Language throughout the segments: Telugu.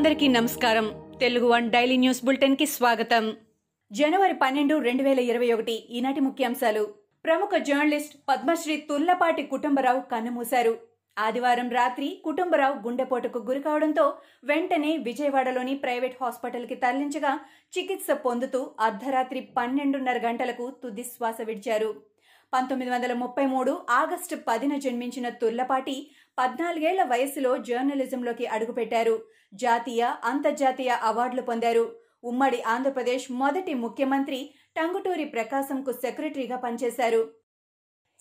అందరికీ నమస్కారం. తెలుగు వన్ డైలీ న్యూస్ బులెటిన్కి స్వాగతం. జనవరి పన్నెండు రెండు వేల ఇరవై ఒకటి ఈనాటి ముఖ్యాంశాలు. ప్రముఖ జర్నలిస్ట్ పద్మశ్రీ తుల్లపాటి కుటుంబరావు కన్నుమూశారు. ఆదివారం రాత్రి కుటుంబరావు గుండెపోటుకు గురికావడంతో వెంటనే విజయవాడలోని ప్రైవేట్ హాస్పిటల్కి తరలించగా చికిత్స పొందుతూ అర్ధరాత్రి పన్నెండున్నర గంటలకు తుది శ్వాస విడిచారు. పంతొమ్మిది వందల ముప్పై మూడు ఆగస్టు పదిన జన్మించిన తుర్లపాటి పద్నాలుగేళ్ళ వయసులో జర్నలిజంలోకి అడుగుపెట్టారు. జాతీయ అంతర్జాతీయ అవార్డులు పొందారు. ఉమ్మడి ఆంధ్రప్రదేశ్ మొదటి ముఖ్యమంత్రి టంగుటూరి ప్రకాశంకు సెక్రటరీగా పనిచేశారు.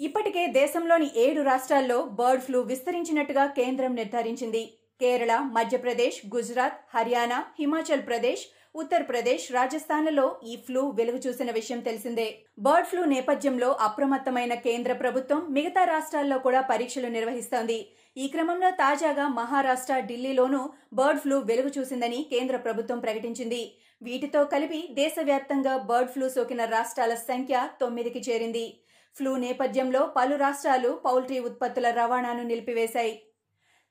ఇప్పటికే దేశంలోని ఏడు రాష్ట్రాల్లో బర్డ్ ఫ్లూ విస్తరించినట్టుగా కేంద్రం నిర్ధారించింది. కేరళ మధ్యప్రదేశ్ గుజరాత్ హర్యానా హిమాచల్ ప్రదేశ్ ఉత్తరప్రదేశ్ రాజస్థాన్లలో ఈ ఫ్లూ వెలుగు చూసిన విషయం తెలిసిందే. బర్డ్ ఫ్లూ నేపథ్యంలో అప్రమత్తమైన కేంద్ర ప్రభుత్వం మిగతా రాష్ట్రాల్లో కూడా పరీక్షలు నిర్వహిస్తోంది. ఈ క్రమంలో తాజాగా మహారాష్ట్ర ఢిల్లీలోనూ బర్డ్ ఫ్లూ వెలుగు చూసిందని కేంద్ర ప్రభుత్వం ప్రకటించింది. వీటితో కలిపి దేశవ్యాప్తంగా బర్డ్ ఫ్లూ సోకిన రాష్ట్రాల సంఖ్య తొమ్మిదికి చేరింది. ఫ్లూ నేపథ్యంలో పలు రాష్ట్రాలు పౌల్ట్రీ ఉత్పత్తుల రవాణాను నిలిపివేశాయి.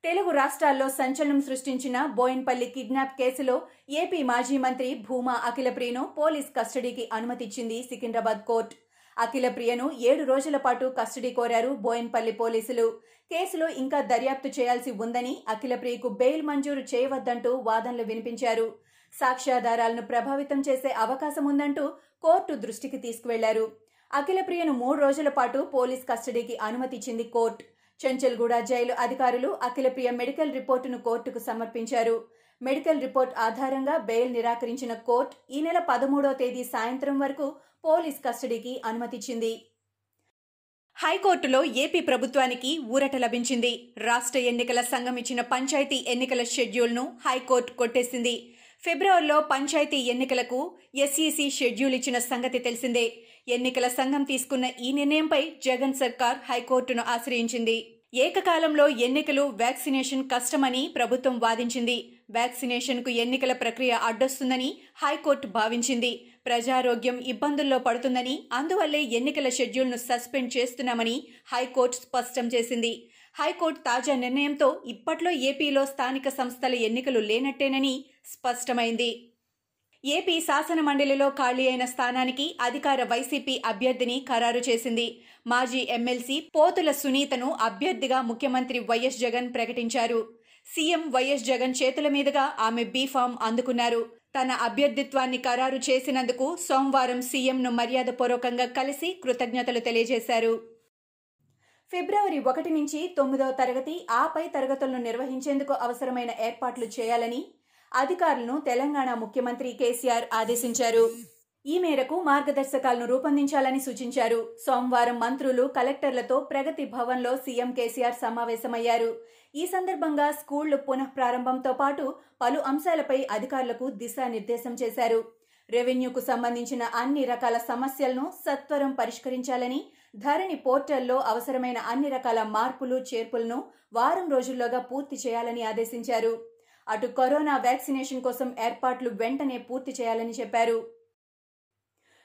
తెలుగు రాష్ట్రాల్లో సంచలనం సృష్టించిన బోయిన్పల్లి కిడ్నాప్ కేసులో ఏపీ మాజీ మంత్రి భూమా అఖిలప్రియను పోలీస్ కస్టడీకి అనుమతిచ్చింది సికింద్రాబాద్ కోర్టు. అఖిలప్రియను ఏడు రోజుల పాటు కస్టడీ కోరారు బోయన్పల్లి పోలీసులు. కేసులో ఇంకా దర్యాప్తు చేయాల్సి ఉందని అఖిలప్రియకు బెయిల్ మంజూరు చేయవద్దంటూ వాదనలు వినిపించారు. సాక్ష్యాధారాలను ప్రభావితం చేసే అవకాశం ఉందంటూ కోర్టు దృష్టికి తీసుకువెళ్ళారు. అఖిలప్రియను మూడు రోజుల పాటు పోలీస్ కస్టడీకి అనుమతిచ్చింది కోర్టు. చెంచల్గూడ జైలు అధికారులు అఖిలప్రియ మెడికల్ రిపోర్టును కోర్టుకు సమర్పించారు. మెడికల్ రిపోర్ట్ ఆధారంగా బెయిల్ నిరాకరించిన కోర్టు ఈ నెల పదమూడో తేదీ సాయంత్రం వరకు పోలీస్ కస్టడీకి అనుమతిచ్చింది. హైకోర్టులో ఏపీ ప్రభుత్వానికి ఊరట లభించింది. రాష్ట్ర ఎన్నికల సంఘం ఇచ్చిన పంచాయతీ ఎన్నికల షెడ్యూల్ను హైకోర్టు కొట్టేసింది. ఫిబ్రవరిలో పంచాయతీ ఎన్నికలకు ఎస్ఈసి షెడ్యూల్ ఇచ్చిన సంగతి తెలిసిందే. ఎన్నికల సంఘం తీసుకున్న ఈ నిర్ణయంపై జగన్ సర్కార్ హైకోర్టును ఆశ్రయించింది. ఏకకాలంలో ఎన్నికలు వ్యాక్సినేషన్ కష్టమని ప్రభుత్వం వాదించింది. వ్యాక్సినేషన్కు ఎన్నికల ప్రక్రియ అడ్డొస్తుందని హైకోర్టు భావించింది. ప్రజారోగ్యం ఇబ్బందుల్లో పడుతుందని అందువల్లే ఎన్నికల షెడ్యూల్ను సస్పెండ్ చేస్తున్నామని హైకోర్టు స్పష్టం చేసింది. హైకోర్టు తాజా నిర్ణయంతో ఇప్పట్లో ఏపీలో స్థానిక సంస్థల ఎన్నికలు లేనట్టేనని స్పష్టమైంది. ఏపీ శాసనమండలిలో ఖాళీ అయిన స్థానానికి అధికార వైసీపీ అభ్యర్థిని ఖరారు చేసింది. మాజీ ఎమ్మెల్సీ పోతుల సునీతను అభ్యర్థిగా ముఖ్యమంత్రి వైఎస్ జగన్ ప్రకటించారు. సీఎం వైఎస్ జగన్ చేతుల మీదుగా ఆమె బీఫామ్ అందుకున్నారు. తన అభ్యర్థిత్వాన్ని ఖరారు చేసినందుకు సోమవారం సీఎంను మర్యాదపూర్వకంగా కలిసి కృతజ్ఞతలు తెలియజేశారు. ఫిబ్రవరి ఒకటి నుంచి తొమ్మిదవ తరగతి ఆపై తరగతులను నిర్వహించేందుకు అవసరమైన ఏర్పాట్లు చేయాలని అధికారులను తెలంగాణ ముఖ్యమంత్రి కేసీఆర్ ఆదేశించారు. ఈ మేరకు మార్గదర్శకాలను రూపొందించాలని సూచించారు. సోమవారం మంత్రులు కలెక్టర్లతో ప్రగతి భవన్లో సీఎం కేసీఆర్ సమావేశమయ్యారు. ఈ సందర్భంగా స్కూళ్ళు పునః ప్రారంభంతో పాటు పలు అంశాలపై అధికారులకు దిశానిర్దేశం చేశారు. రెవెన్యూకు సంబంధించిన అన్ని రకాల సమస్యలను సత్వరం పరిష్కరించాలని ధరణి పోర్టల్లో అవసరమైన అన్ని రకాల మార్పులు చేర్పులను వారం రోజుల్లోగా పూర్తి చేయాలని ఆదేశించారు. అటు కరోనా వ్యాక్సినేషన్ కోసం ఏర్పాట్లు వెంటనే పూర్తి చేయాలని చెప్పారు.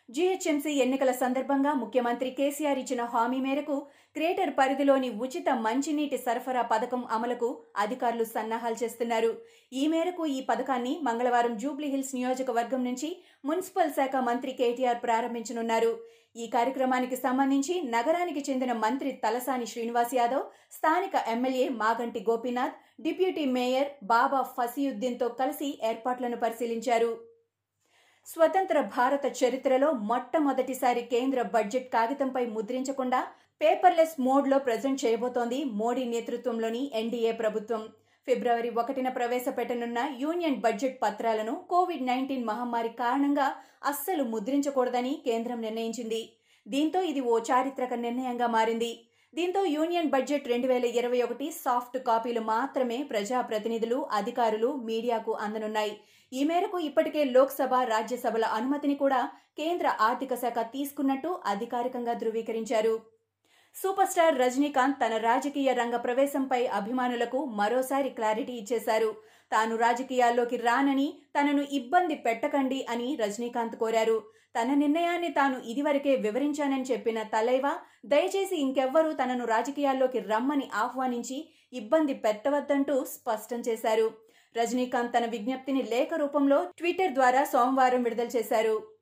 జీహెచ్ఎంసీ ఎన్నికల సందర్భంగా ముఖ్యమంత్రి కేసీఆర్ ఇచ్చిన హామీ మేరకు గ్రేటర్ పరిధిలోని ఉచిత మంచినీటి సరఫరా పథకం అమలుకు అధికారులు సన్నాహాలు చేస్తున్నారు. ఈ మేరకు ఈ పథకాన్ని మంగళవారం జూబ్లీహిల్స్ నియోజకవర్గం నుంచి మున్సిపల్ శాఖ మంత్రి కేటీఆర్ ప్రారంభించనున్నారు. ఈ కార్యక్రమానికి సంబంధించి నగరానికి చెందిన మంత్రి తలసాని శ్రీనివాస్ యాదవ్ స్థానిక MLA Maganti Gopinath deputy mayor Baba ఫసీయుద్దీన్తో కలిసి ఏర్పాట్లను పరిశీలించారు. స్వతంత్ర భారత చరిత్రలో మొట్టమొదటిసారి కేంద్ర బడ్జెట్ కాగితంపై ముద్రించకుండా పేపర్లెస్ మోడ్లో ప్రజెంట్ చేయబోతోంది మోడీ నేతృత్వంలోని ఎన్డీఏ ప్రభుత్వం. ఫిబ్రవరి ఒకటిన ప్రవేశపెట్టనున్న యూనియన్ బడ్జెట్ పత్రాలను కోవిడ్ నైన్టీన్ మహమ్మారి కారణంగా అస్సలు ముద్రించకూడదని కేంద్రం నిర్ణయించింది. దీంతో ఇది ఓ చారిత్రక నిర్ణయంగా మారింది. దీంతో యూనియన్ బడ్జెట్ రెండు వేల ఇరవై ఒకటి సాఫ్ట్ కాపీలు మాత్రమే ప్రజాప్రతినిధులు అధికారులు మీడియాకు అందనున్నాయి. ఈ మేరకు ఇప్పటికే లోక్సభ రాజ్యసభల అనుమతిని కూడా కేంద్ర ఆర్థిక శాఖ తీసుకున్నట్టు అధికారికంగా ధృవీకరించారు. సూపర్ స్టార్ రజనీకాంత్ తన రాజకీయ రంగ ప్రవేశంపై అభిమానులకు మరోసారి క్లారిటీ ఇచ్చేశారు. తాను రాజకీయాల్లోకి రానని తనను ఇబ్బంది పెట్టకండి అని రజనీకాంత్ కోరారు. తన నిర్ణయాన్ని తాను ఇదివరకే వివరించానని చెప్పిన తలైవా దయచేసి ఇంకెవ్వరూ తనను రాజకీయాల్లోకి రమ్మని ఆహ్వానించి ఇబ్బంది పెట్టవద్దంటూ స్పష్టం చేశారు. రజనీకాంత్ తన విజ్ఞప్తిని లేఖ రూపంలో ట్విట్టర్ ద్వారా సోమవారం విడుదల చేశారు.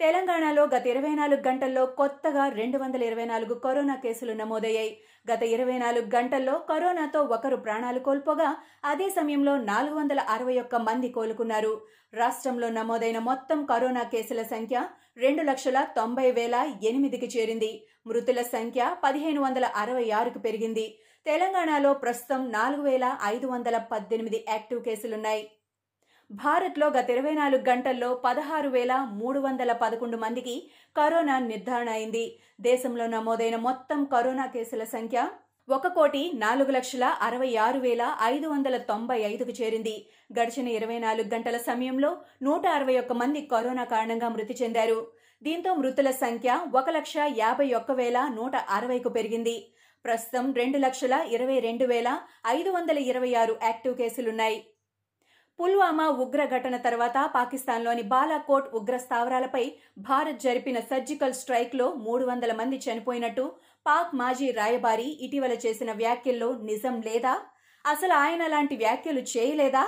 తెలంగాణలో గత ఇరవై నాలుగు గంటల్లో కొత్తగా రెండు వందల ఇరవై నాలుగు కరోనా కేసులు నమోదయ్యాయి. గత ఇరవై నాలుగు గంటల్లో కరోనాతో ఒకరు ప్రాణాలు కోల్పోగా అదే సమయంలో నాలుగు వందల అరవై ఒక్క మంది కోలుకున్నారు. రాష్ట్రంలో నమోదైన మొత్తం కరోనా కేసుల సంఖ్య రెండు లక్షల తొంభై వేల ఎనిమిదికి చేరింది. మృతుల సంఖ్య పదిహేను వందల అరవై ఆరుకు పెరిగింది. తెలంగాణలో ప్రస్తుతం నాలుగు వేల ఐదు వందల పద్దెనిమిది యాక్టివ్ కేసులున్నాయి. భారత్లో గత ఇరవై నాలుగు గంటల్లో పదహారు వేల మూడు వందల పదకొండు మందికి కరోనా నిర్ధారణ అయింది. దేశంలో నమోదైన మొత్తం కరోనా కేసుల సంఖ్య ఒక కోటి నాలుగు లక్షల అరవై ఆరు వేల ఐదు వందల తొంభై ఐదుకు చేరింది. గడిచిన ఇరవై నాలుగు గంటల సమయంలో నూట అరవై ఒక్క మంది కరోనా కారణంగా మృతి చెందారు. దీంతో మృతుల సంఖ్య ఒక లక్ష యాభై ఒక్క వేల నూట అరవైకు పెరిగింది. ప్రస్తుతం రెండు లక్షల ఇరవై రెండు వేల ఐదు వందల ఇరవై ఆరు యాక్టివ్ కేసులున్నాయి. పుల్వామా ఉగ్ర ఘటన తర్వాత పాకిస్తాన్లోని బాలాకోట్ ఉగ్ర స్థావరాలపై భారత్ జరిపిన సర్జికల్ స్ట్రైక్లో మూడు వందల మంది చనిపోయినట్టు పాక్ మాజీ రాయబారి ఇటీవల చేసిన వ్యాఖ్యల్లో నిజం లేదా? అసలు ఆయన లాంటి వ్యాఖ్యలు చేయలేదా?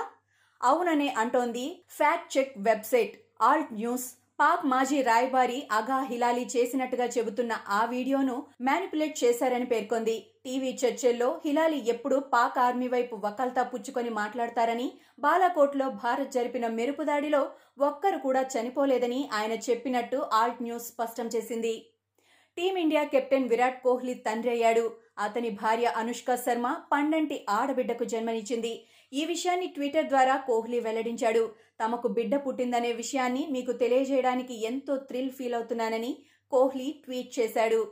అవుననే అంటోంది fact check website Alt News. Pak మాజీ రాయబారి అగా హిలాలి చేసినట్టుగా చెబుతున్న ఆ వీడియోను మ్యానిపులేట్ చేశారని పేర్కొంది. టీవీ చర్చల్లో హిలాలి ఎప్పుడు పాక్ ఆర్మీ వైపు వకాల్తా పుచ్చుకొని మాట్లాడతారని బాలాకోట్లో భారత్ జరిపిన మెరుపు దాడిలో ఒక్కరు కూడా చనిపోలేదని ఆయన చెప్పినట్టు ఆల్ట్ న్యూస్ స్పష్టం చేసింది. టీమిండియా కెప్టెన్ విరాట్ కోహ్లీ తండ్రి అయ్యాడు. అతని భార్య అనుష్క శర్మ పండంటి ఆడబిడ్డకు జన్మనిచ్చింది. ఈ విషయాన్ని ట్విట్టర్ ద్వారా కోహ్లీ వెల్లడించాడు. తమకు బిడ్డ పుట్టిందనే విషయాన్ని మీకు తెలియజేయడానికి ఎంతో థ్రిల్ ఫీల్ అవుతున్నానని కోహ్లీ ట్వీట్ చేశాడు.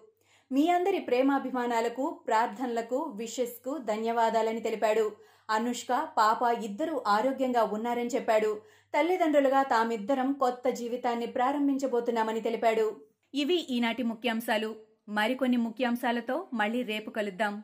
మీ అందరి ప్రేమాభిమానాలకు ప్రార్థనలకు విషెస్కు ధన్యవాదాలని తెలిపాడు. అనుష్క పాప ఇద్దరూ ఆరోగ్యంగా ఉన్నారని చెప్పాడు. తల్లిదండ్రులుగా తామిద్దరం కొత్త జీవితాన్ని ప్రారంభించబోతున్నామని తెలిపాడు. ఇవి ఈనాటి ముఖ్యాంశాలు. మరికొన్ని ముఖ్యాంశాలతో మళ్ళీ రేపు కలుద్దాం.